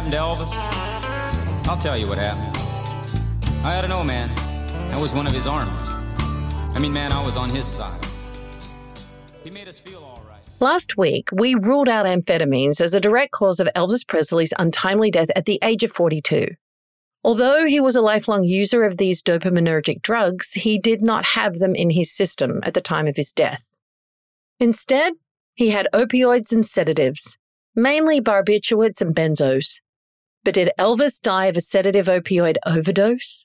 happened to Elvis? I'll tell you what happened. I had to know, man. I was one of his army. I mean, man, I was on his side. He made us feel all right. Last week, we ruled out amphetamines as a direct cause of Elvis Presley's untimely death at the age of 42. Although he was a lifelong user of these dopaminergic drugs, he did not have them in his system at the time of his death. Instead, he had opioids and sedatives, mainly barbiturates and benzos. But did Elvis die of a sedative opioid overdose?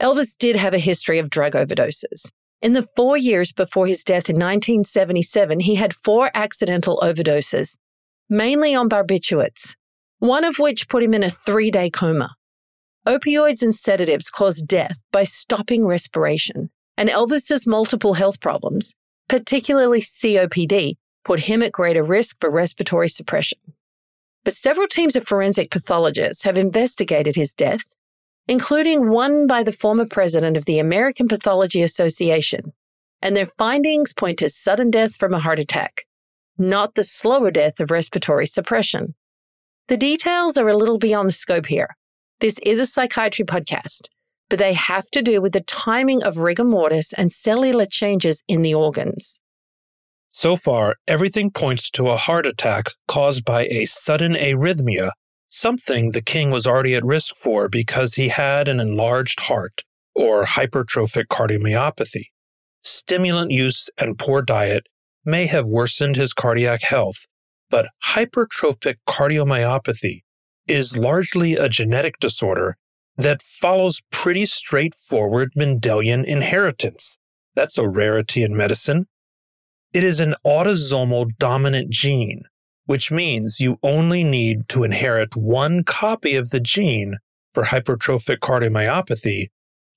Elvis did have a history of drug overdoses. In the four years before his death in 1977, he had four accidental overdoses, mainly on barbiturates, one of which put him in a three day coma. Opioids and sedatives cause death by stopping respiration, and Elvis's multiple health problems, particularly COPD, put him at greater risk for respiratory suppression. But several teams of forensic pathologists have investigated his death, including one by the former president of the American Pathology Association, and their findings point to sudden death from a heart attack, not the slower death of respiratory suppression. The details are a little beyond the scope here. This is a psychiatry podcast, but they have to do with the timing of rigor mortis and cellular changes in the organs. So far, everything points to a heart attack caused by a sudden arrhythmia, something the king was already at risk for because he had an enlarged heart, or hypertrophic cardiomyopathy. Stimulant use and poor diet may have worsened his cardiac health, but hypertrophic cardiomyopathy is largely a genetic disorder that follows pretty straightforward Mendelian inheritance. That's a rarity in medicine. It is an autosomal dominant gene, which means you only need to inherit one copy of the gene for hypertrophic cardiomyopathy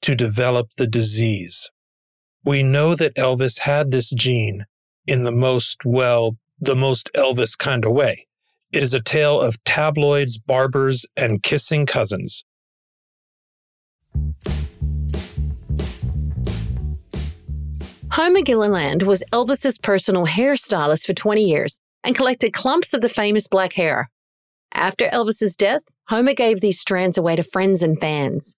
to develop the disease. We know that Elvis had this gene in the most, well, the most Elvis kind of way. It is a tale of tabloids, barbers, and kissing cousins. Homer Gilliland was Elvis's personal hairstylist for 20 years and collected clumps of the famous black hair. After Elvis's death, Homer gave these strands away to friends and fans.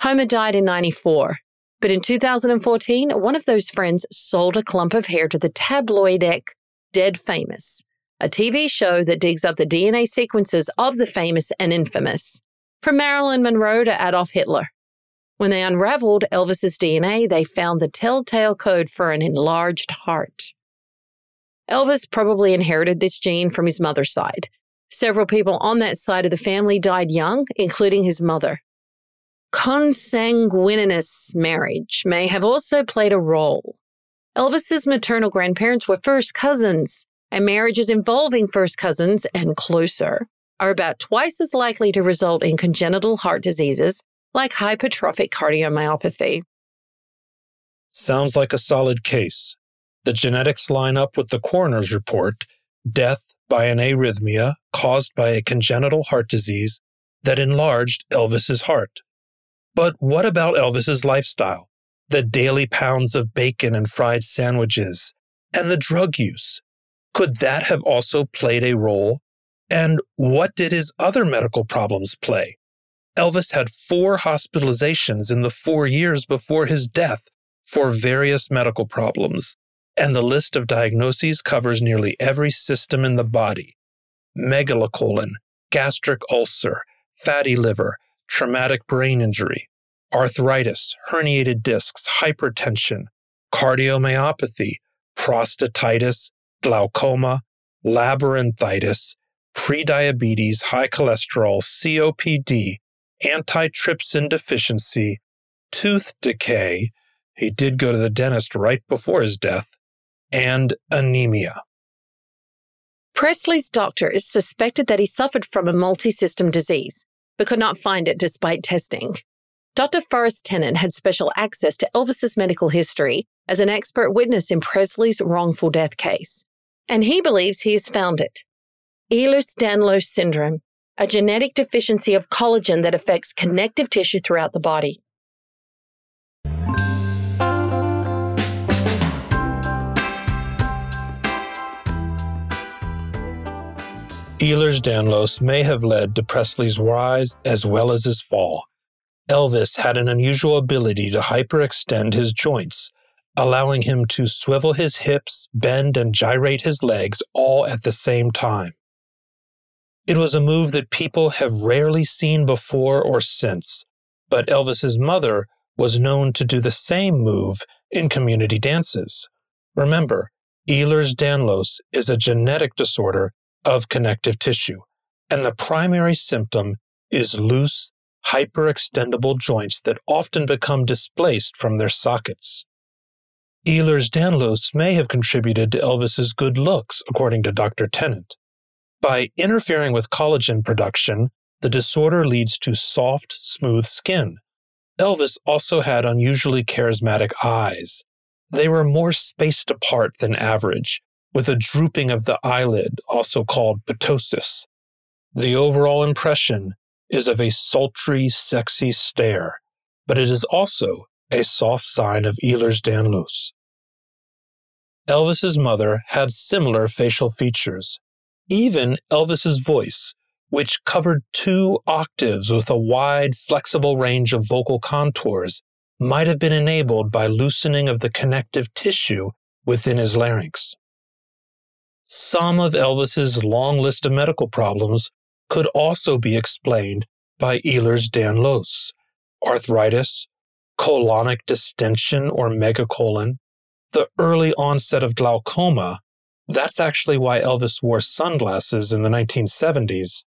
Homer died in 94, but in 2014, one of those friends sold a clump of hair to the tabloidic Dead Famous, a TV show that digs up the DNA sequences of the famous and infamous, from Marilyn Monroe to Adolf Hitler. When they unraveled Elvis's DNA, they found the telltale code for an enlarged heart. Elvis probably inherited this gene from his mother's side. Several people on that side of the family died young, including his mother. Consanguineous marriage may have also played a role. Elvis's maternal grandparents were first cousins, and marriages involving first cousins and closer are about twice as likely to result in congenital heart diseases like hypertrophic cardiomyopathy. Sounds like a solid case. The genetics line up with the coroner's report death by an arrhythmia caused by a congenital heart disease that enlarged Elvis's heart. But what about Elvis's lifestyle? The daily pounds of bacon and fried sandwiches, and the drug use. Could that have also played a role? And what did his other medical problems play? Elvis had four hospitalizations in the four years before his death for various medical problems, and the list of diagnoses covers nearly every system in the body megalocolon, gastric ulcer, fatty liver, traumatic brain injury, arthritis, herniated discs, hypertension, cardiomyopathy, prostatitis, glaucoma, labyrinthitis, prediabetes, high cholesterol, COPD, antitrypsin deficiency, tooth decay, he did go to the dentist right before his death, and anemia. Presley's doctors suspected that he suffered from a multi system disease, but could not find it despite testing. Dr. Forrest Tennant had special access to Elvis's medical history as an expert witness in Presley's wrongful death case, and he believes he has found it. Ehlers Danlos syndrome, a genetic deficiency of collagen that affects connective tissue throughout the body. Ehlers-Danlos may have led to Presley's rise as well as his fall. Elvis had an unusual ability to hyperextend his joints, allowing him to swivel his hips, bend, and gyrate his legs all at the same time. It was a move that people have rarely seen before or since, but Elvis's mother was known to do the same move in community dances. Remember, Ehlers-Danlos is a genetic disorder of connective tissue, and the primary symptom is loose, hyperextendable joints that often become displaced from their sockets. Ehlers-Danlos may have contributed to Elvis's good looks, according to Dr. Tennant. By interfering with collagen production, the disorder leads to soft, smooth skin. Elvis also had unusually charismatic eyes. They were more spaced apart than average, with a drooping of the eyelid, also called ptosis. The overall impression is of a sultry, sexy stare, but it is also a soft sign of Ehlers-Danlos. Elvis's mother had similar facial features. Even Elvis's voice, which covered two octaves with a wide, flexible range of vocal contours, might have been enabled by loosening of the connective tissue within his larynx. Some of Elvis's long list of medical problems could also be explained by Ehlers-Danlos, arthritis, colonic distension or megacolon, the early onset of glaucoma, that's actually why Elvis wore sunglasses in the 1970s.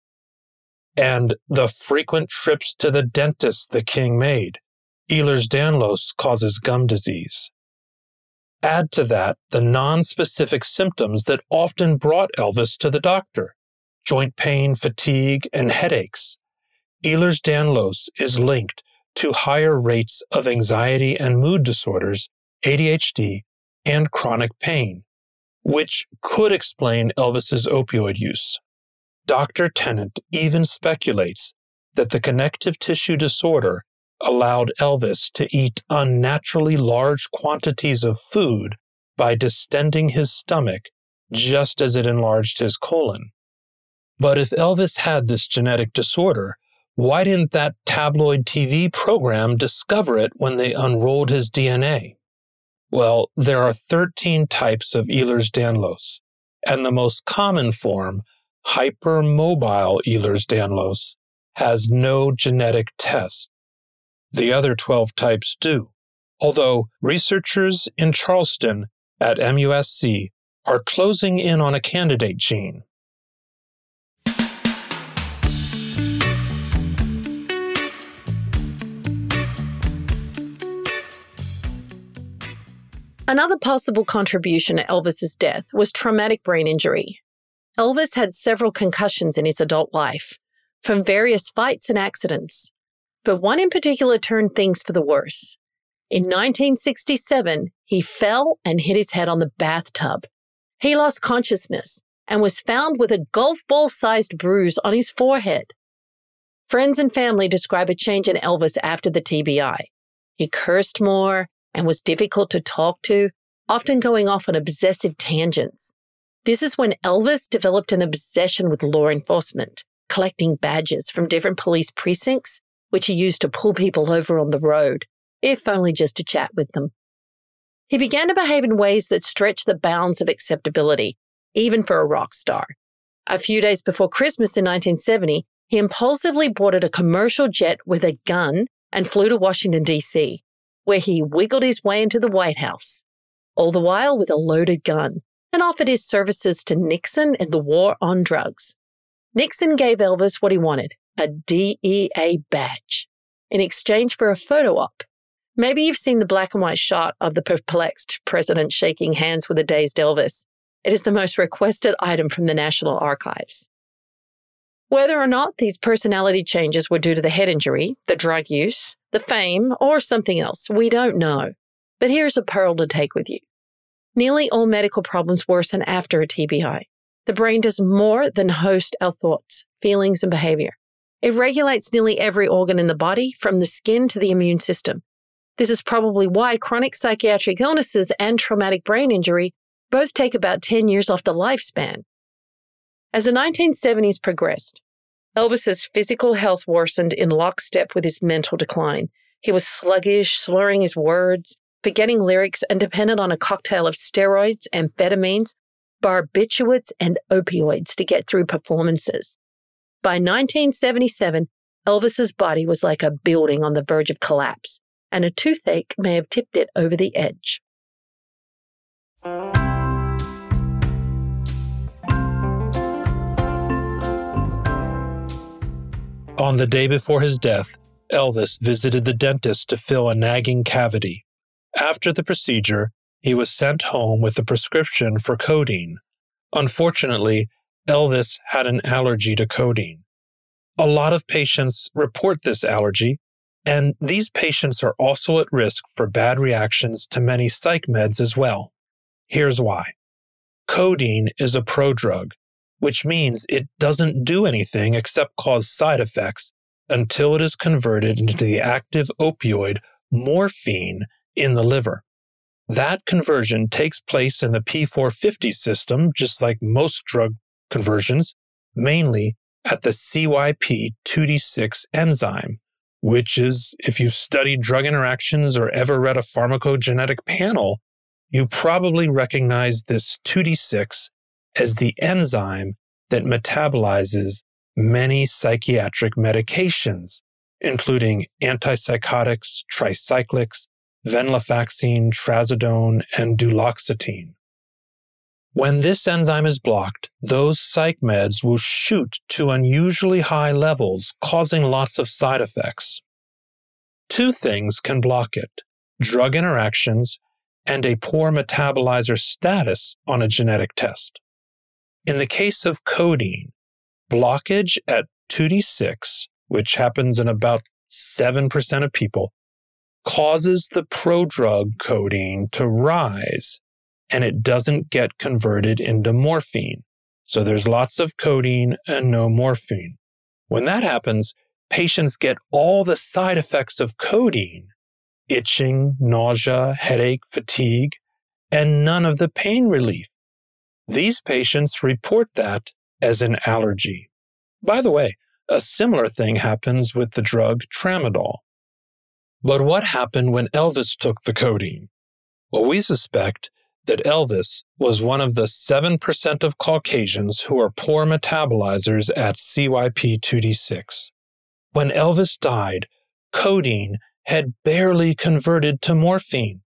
And the frequent trips to the dentist the king made. Ehlers-Danlos causes gum disease. Add to that the non-specific symptoms that often brought Elvis to the doctor joint pain, fatigue, and headaches. Ehlers-Danlos is linked to higher rates of anxiety and mood disorders, ADHD, and chronic pain, which could explain Elvis's opioid use. Dr. Tennant even speculates that the connective tissue disorder allowed Elvis to eat unnaturally large quantities of food by distending his stomach just as it enlarged his colon. But if Elvis had this genetic disorder, why didn't that tabloid TV program discover it when they unrolled his DNA? Well, there are 13 types of Ehlers-Danlos, and the most common form, hypermobile Ehlers-Danlos, has no genetic test. The other 12 types do, although researchers in Charleston at MUSC are closing in on a candidate gene. Another possible contribution to Elvis's death was traumatic brain injury. Elvis had several concussions in his adult life from various fights and accidents, but one in particular turned things for the worse. In 1967, he fell and hit his head on the bathtub. He lost consciousness and was found with a golf ball sized bruise on his forehead. Friends and family describe a change in Elvis after the TBI. He cursed more, and was difficult to talk to, often going off on obsessive tangents. This is when Elvis developed an obsession with law enforcement, collecting badges from different police precincts, which he used to pull people over on the road, if only just to chat with them. He began to behave in ways that stretched the bounds of acceptability, even for a rock star. A few days before Christmas in 1970, he impulsively boarded a commercial jet with a gun and flew to Washington, D.C where he wiggled his way into the White House, all the while with a loaded gun, and offered his services to Nixon in the war on drugs. Nixon gave Elvis what he wanted a DEA badge in exchange for a photo op. Maybe you've seen the black and white shot of the perplexed president shaking hands with a dazed Elvis. It is the most requested item from the National Archives. Whether or not these personality changes were due to the head injury, the drug use, the fame, or something else, we don't know. But here's a pearl to take with you. Nearly all medical problems worsen after a TBI. The brain does more than host our thoughts, feelings, and behavior. It regulates nearly every organ in the body, from the skin to the immune system. This is probably why chronic psychiatric illnesses and traumatic brain injury both take about 10 years off the lifespan. As the 1970s progressed, Elvis's physical health worsened in lockstep with his mental decline. He was sluggish, slurring his words, forgetting lyrics, and dependent on a cocktail of steroids, amphetamines, barbiturates, and opioids to get through performances. By 1977, Elvis's body was like a building on the verge of collapse, and a toothache may have tipped it over the edge. On the day before his death, Elvis visited the dentist to fill a nagging cavity. After the procedure, he was sent home with a prescription for codeine. Unfortunately, Elvis had an allergy to codeine. A lot of patients report this allergy, and these patients are also at risk for bad reactions to many psych meds as well. Here's why. Codeine is a prodrug, which means it doesn't do anything except cause side effects until it is converted into the active opioid morphine in the liver. That conversion takes place in the P450 system, just like most drug conversions, mainly at the CYP2D6 enzyme, which is, if you've studied drug interactions or ever read a pharmacogenetic panel, you probably recognize this 2D6 as the enzyme that metabolizes many psychiatric medications, including antipsychotics, tricyclics, venlafaxine, trazodone, and duloxetine. When this enzyme is blocked, those psych meds will shoot to unusually high levels, causing lots of side effects. Two things can block it drug interactions and a poor metabolizer status on a genetic test. In the case of codeine, blockage at 2D6, which happens in about 7% of people, causes the prodrug codeine to rise and it doesn't get converted into morphine. So there's lots of codeine and no morphine. When that happens, patients get all the side effects of codeine itching, nausea, headache, fatigue, and none of the pain relief. These patients report that as an allergy. By the way, a similar thing happens with the drug tramadol. But what happened when Elvis took the codeine? Well, we suspect that Elvis was one of the 7% of Caucasians who are poor metabolizers at CYP2D6. When Elvis died, codeine had barely converted to morphine.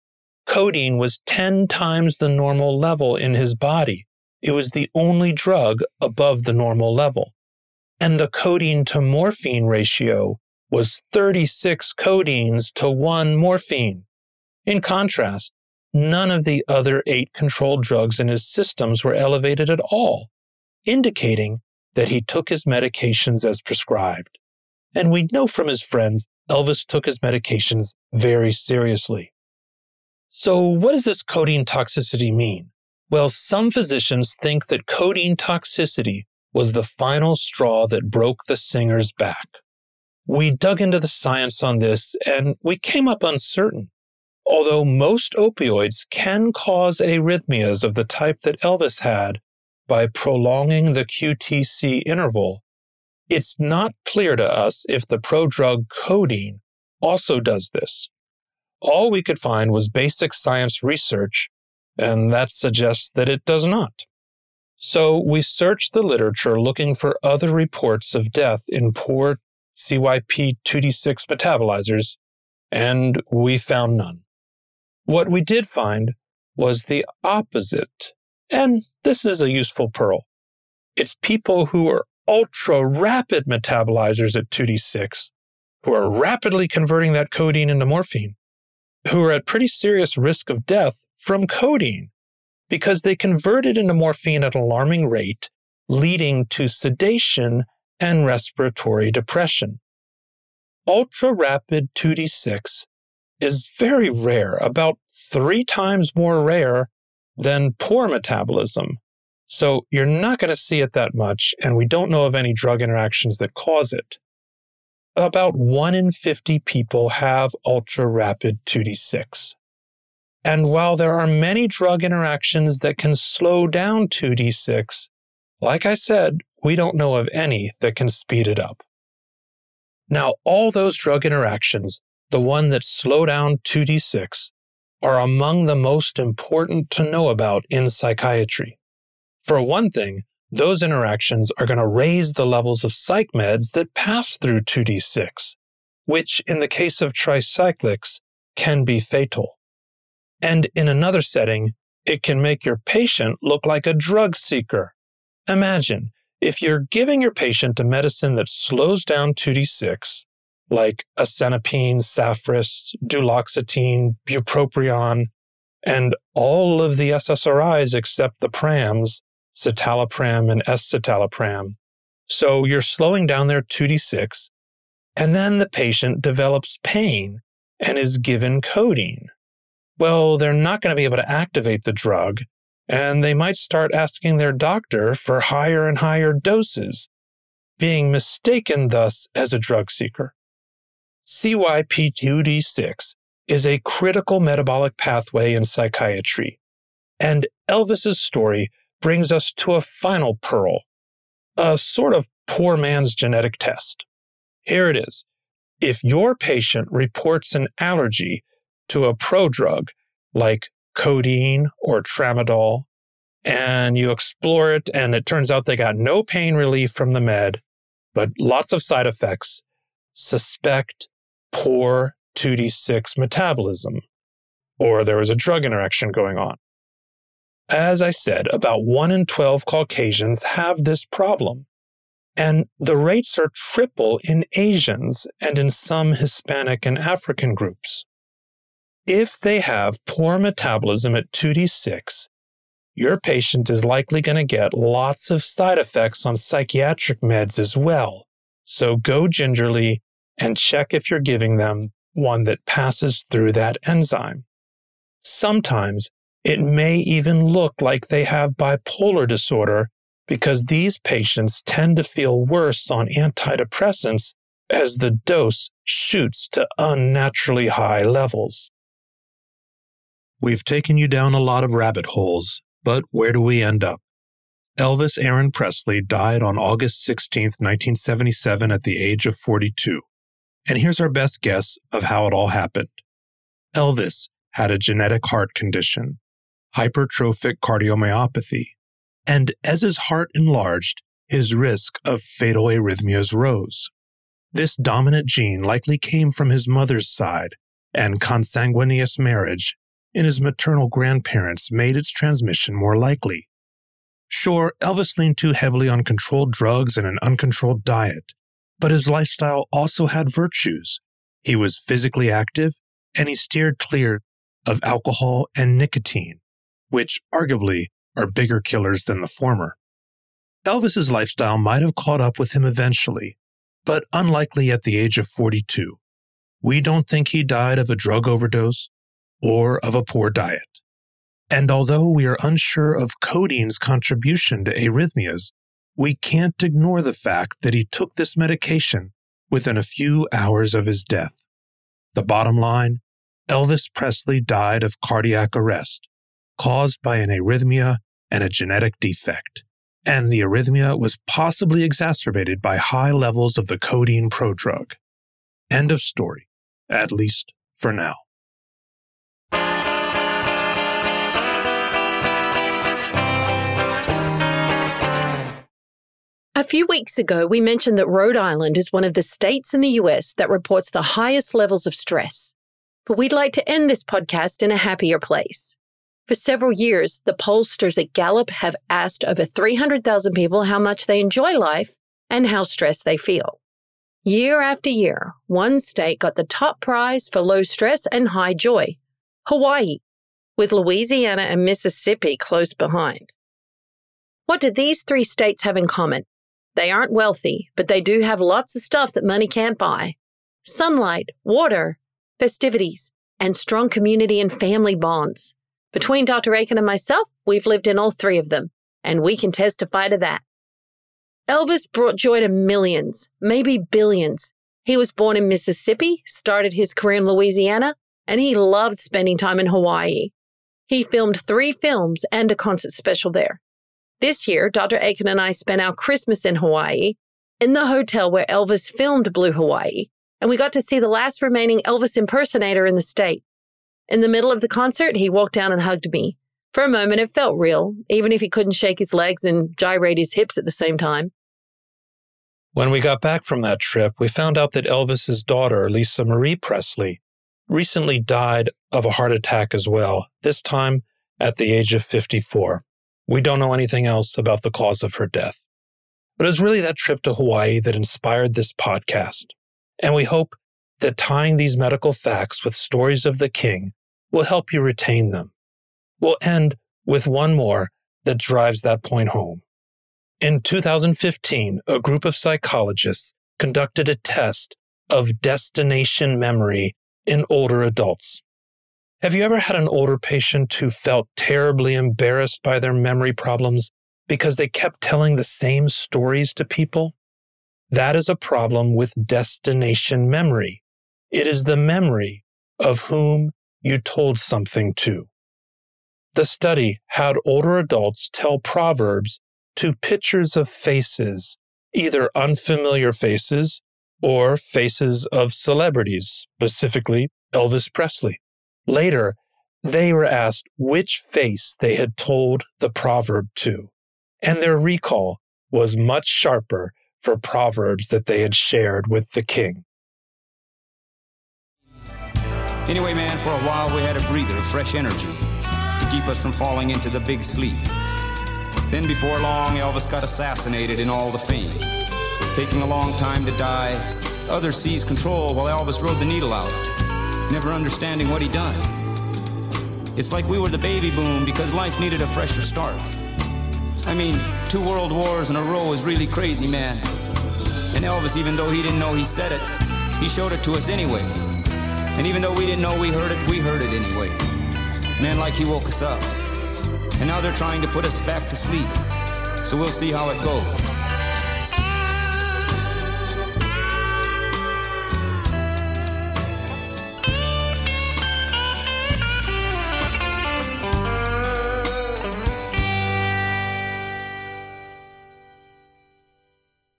Codeine was 10 times the normal level in his body. It was the only drug above the normal level. And the codeine to morphine ratio was 36 codeines to one morphine. In contrast, none of the other eight controlled drugs in his systems were elevated at all, indicating that he took his medications as prescribed. And we know from his friends Elvis took his medications very seriously. So, what does this codeine toxicity mean? Well, some physicians think that codeine toxicity was the final straw that broke the singer's back. We dug into the science on this and we came up uncertain. Although most opioids can cause arrhythmias of the type that Elvis had by prolonging the QTC interval, it's not clear to us if the prodrug codeine also does this. All we could find was basic science research, and that suggests that it does not. So we searched the literature looking for other reports of death in poor CYP2D6 metabolizers, and we found none. What we did find was the opposite, and this is a useful pearl. It's people who are ultra rapid metabolizers at 2D6 who are rapidly converting that codeine into morphine, who are at pretty serious risk of death from codeine because they convert it into morphine at an alarming rate, leading to sedation and respiratory depression. Ultra rapid 2D6 is very rare, about three times more rare than poor metabolism. So you're not going to see it that much, and we don't know of any drug interactions that cause it. About 1 in 50 people have ultra rapid 2D6. And while there are many drug interactions that can slow down 2D6, like I said, we don't know of any that can speed it up. Now, all those drug interactions, the one that slow down 2D6, are among the most important to know about in psychiatry. For one thing, those interactions are going to raise the levels of psych meds that pass through 2D6, which in the case of tricyclics can be fatal. And in another setting, it can make your patient look like a drug seeker. Imagine if you're giving your patient a medicine that slows down 2D6, like asenapine, Saphris, duloxetine, bupropion, and all of the SSRIs except the prams, citalopram and escitalopram. So you're slowing down their 2D6, and then the patient develops pain and is given codeine. Well, they're not going to be able to activate the drug, and they might start asking their doctor for higher and higher doses, being mistaken thus as a drug seeker. CYP2D6 is a critical metabolic pathway in psychiatry, and Elvis's story brings us to a final pearl, a sort of poor man's genetic test. Here it is. If your patient reports an allergy to a prodrug like codeine or tramadol, and you explore it, and it turns out they got no pain relief from the med, but lots of side effects, suspect poor 2D6 metabolism, or there was a drug interaction going on. As I said, about 1 in 12 Caucasians have this problem. And the rates are triple in Asians and in some Hispanic and African groups. If they have poor metabolism at 2D6, your patient is likely going to get lots of side effects on psychiatric meds as well. So go gingerly and check if you're giving them one that passes through that enzyme. Sometimes it may even look like they have bipolar disorder because these patients tend to feel worse on antidepressants as the dose shoots to unnaturally high levels. We've taken you down a lot of rabbit holes, but where do we end up? Elvis Aaron Presley died on August 16, 1977, at the age of 42. And here's our best guess of how it all happened. Elvis had a genetic heart condition hypertrophic cardiomyopathy, and as his heart enlarged, his risk of fatal arrhythmias rose. This dominant gene likely came from his mother's side, and consanguineous marriage in his maternal grandparents made its transmission more likely. Sure, Elvis leaned too heavily on controlled drugs and an uncontrolled diet, but his lifestyle also had virtues. He was physically active, and he steered clear of alcohol and nicotine which arguably are bigger killers than the former. Elvis's lifestyle might have caught up with him eventually, but unlikely at the age of 42. We don't think he died of a drug overdose or of a poor diet. And although we are unsure of codeine's contribution to arrhythmias, we can't ignore the fact that he took this medication within a few hours of his death. The bottom line Elvis Presley died of cardiac arrest, caused by an arrhythmia and a genetic defect. And the arrhythmia was possibly exacerbated by high levels of the codeine prodrug. End of story, at least for now. A few weeks ago, we mentioned that Rhode Island is one of the states in the US that reports the highest levels of stress. But we'd like to end this podcast in a happier place. For several years, the pollsters at Gallup have asked over 300,000 people how much they enjoy life and how stressed they feel. Year after year, one state got the top prize for low stress and high joy Hawaii, with Louisiana and Mississippi close behind. What do these three states have in common? They aren't wealthy, but they do have lots of stuff that money can't buy sunlight, water, festivities, and strong community and family bonds. Between Dr. Aiken and myself, we've lived in all three of them, and we can testify to that. Elvis brought joy to millions, maybe billions. He was born in Mississippi, started his career in Louisiana, and he loved spending time in Hawaii. He filmed three films and a concert special there. This year, Dr. Aiken and I spent our Christmas in Hawaii in the hotel where Elvis filmed Blue Hawaii, and we got to see the last remaining Elvis impersonator in the state. In the middle of the concert, he walked down and hugged me. For a moment, it felt real, even if he couldn't shake his legs and gyrate his hips at the same time. When we got back from that trip, we found out that Elvis's daughter, Lisa Marie Presley, recently died of a heart attack as well, this time at the age of 54. We don't know anything else about the cause of her death. But it was really that trip to Hawaii that inspired this podcast. And we hope that tying these medical facts with stories of the king will help you retain them. We'll end with one more that drives that point home. In 2015, a group of psychologists conducted a test of destination memory in older adults. Have you ever had an older patient who felt terribly embarrassed by their memory problems because they kept telling the same stories to people? That is a problem with destination memory. It is the memory of whom you told something to. The study had older adults tell proverbs to pictures of faces, either unfamiliar faces or faces of celebrities, specifically Elvis Presley. Later, they were asked which face they had told the proverb to, and their recall was much sharper for proverbs that they had shared with the king. Anyway, man, for a while we had a breather of fresh energy to keep us from falling into the big sleep. Then, before long, Elvis got assassinated in all the fame. Taking a long time to die, others seized control while Elvis rode the needle out never understanding what he'd done. It's like we were the baby boom because life needed a fresher start. I mean, two world wars in a row is really crazy, man. And Elvis, even though he didn't know he said it, he showed it to us anyway. And even though we didn't know we heard it, we heard it anyway. Man, like he woke us up. And now they're trying to put us back to sleep. So we'll see how it goes.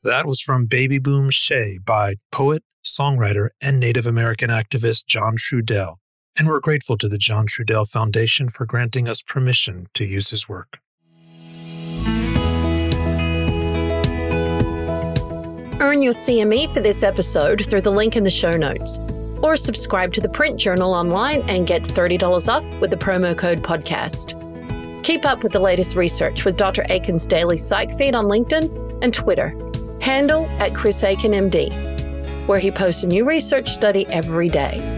That was from Baby Boom Che by poet, songwriter, and Native American activist John Trudell. And we're grateful to the John Trudell Foundation for granting us permission to use his work. Earn your CME for this episode through the link in the show notes. Or subscribe to the print journal online and get $30 off with the promo code podcast. Keep up with the latest research with Dr. Aiken's daily psych feed on LinkedIn and Twitter handle at Chris Aiken MD, where he posts a new research study every day.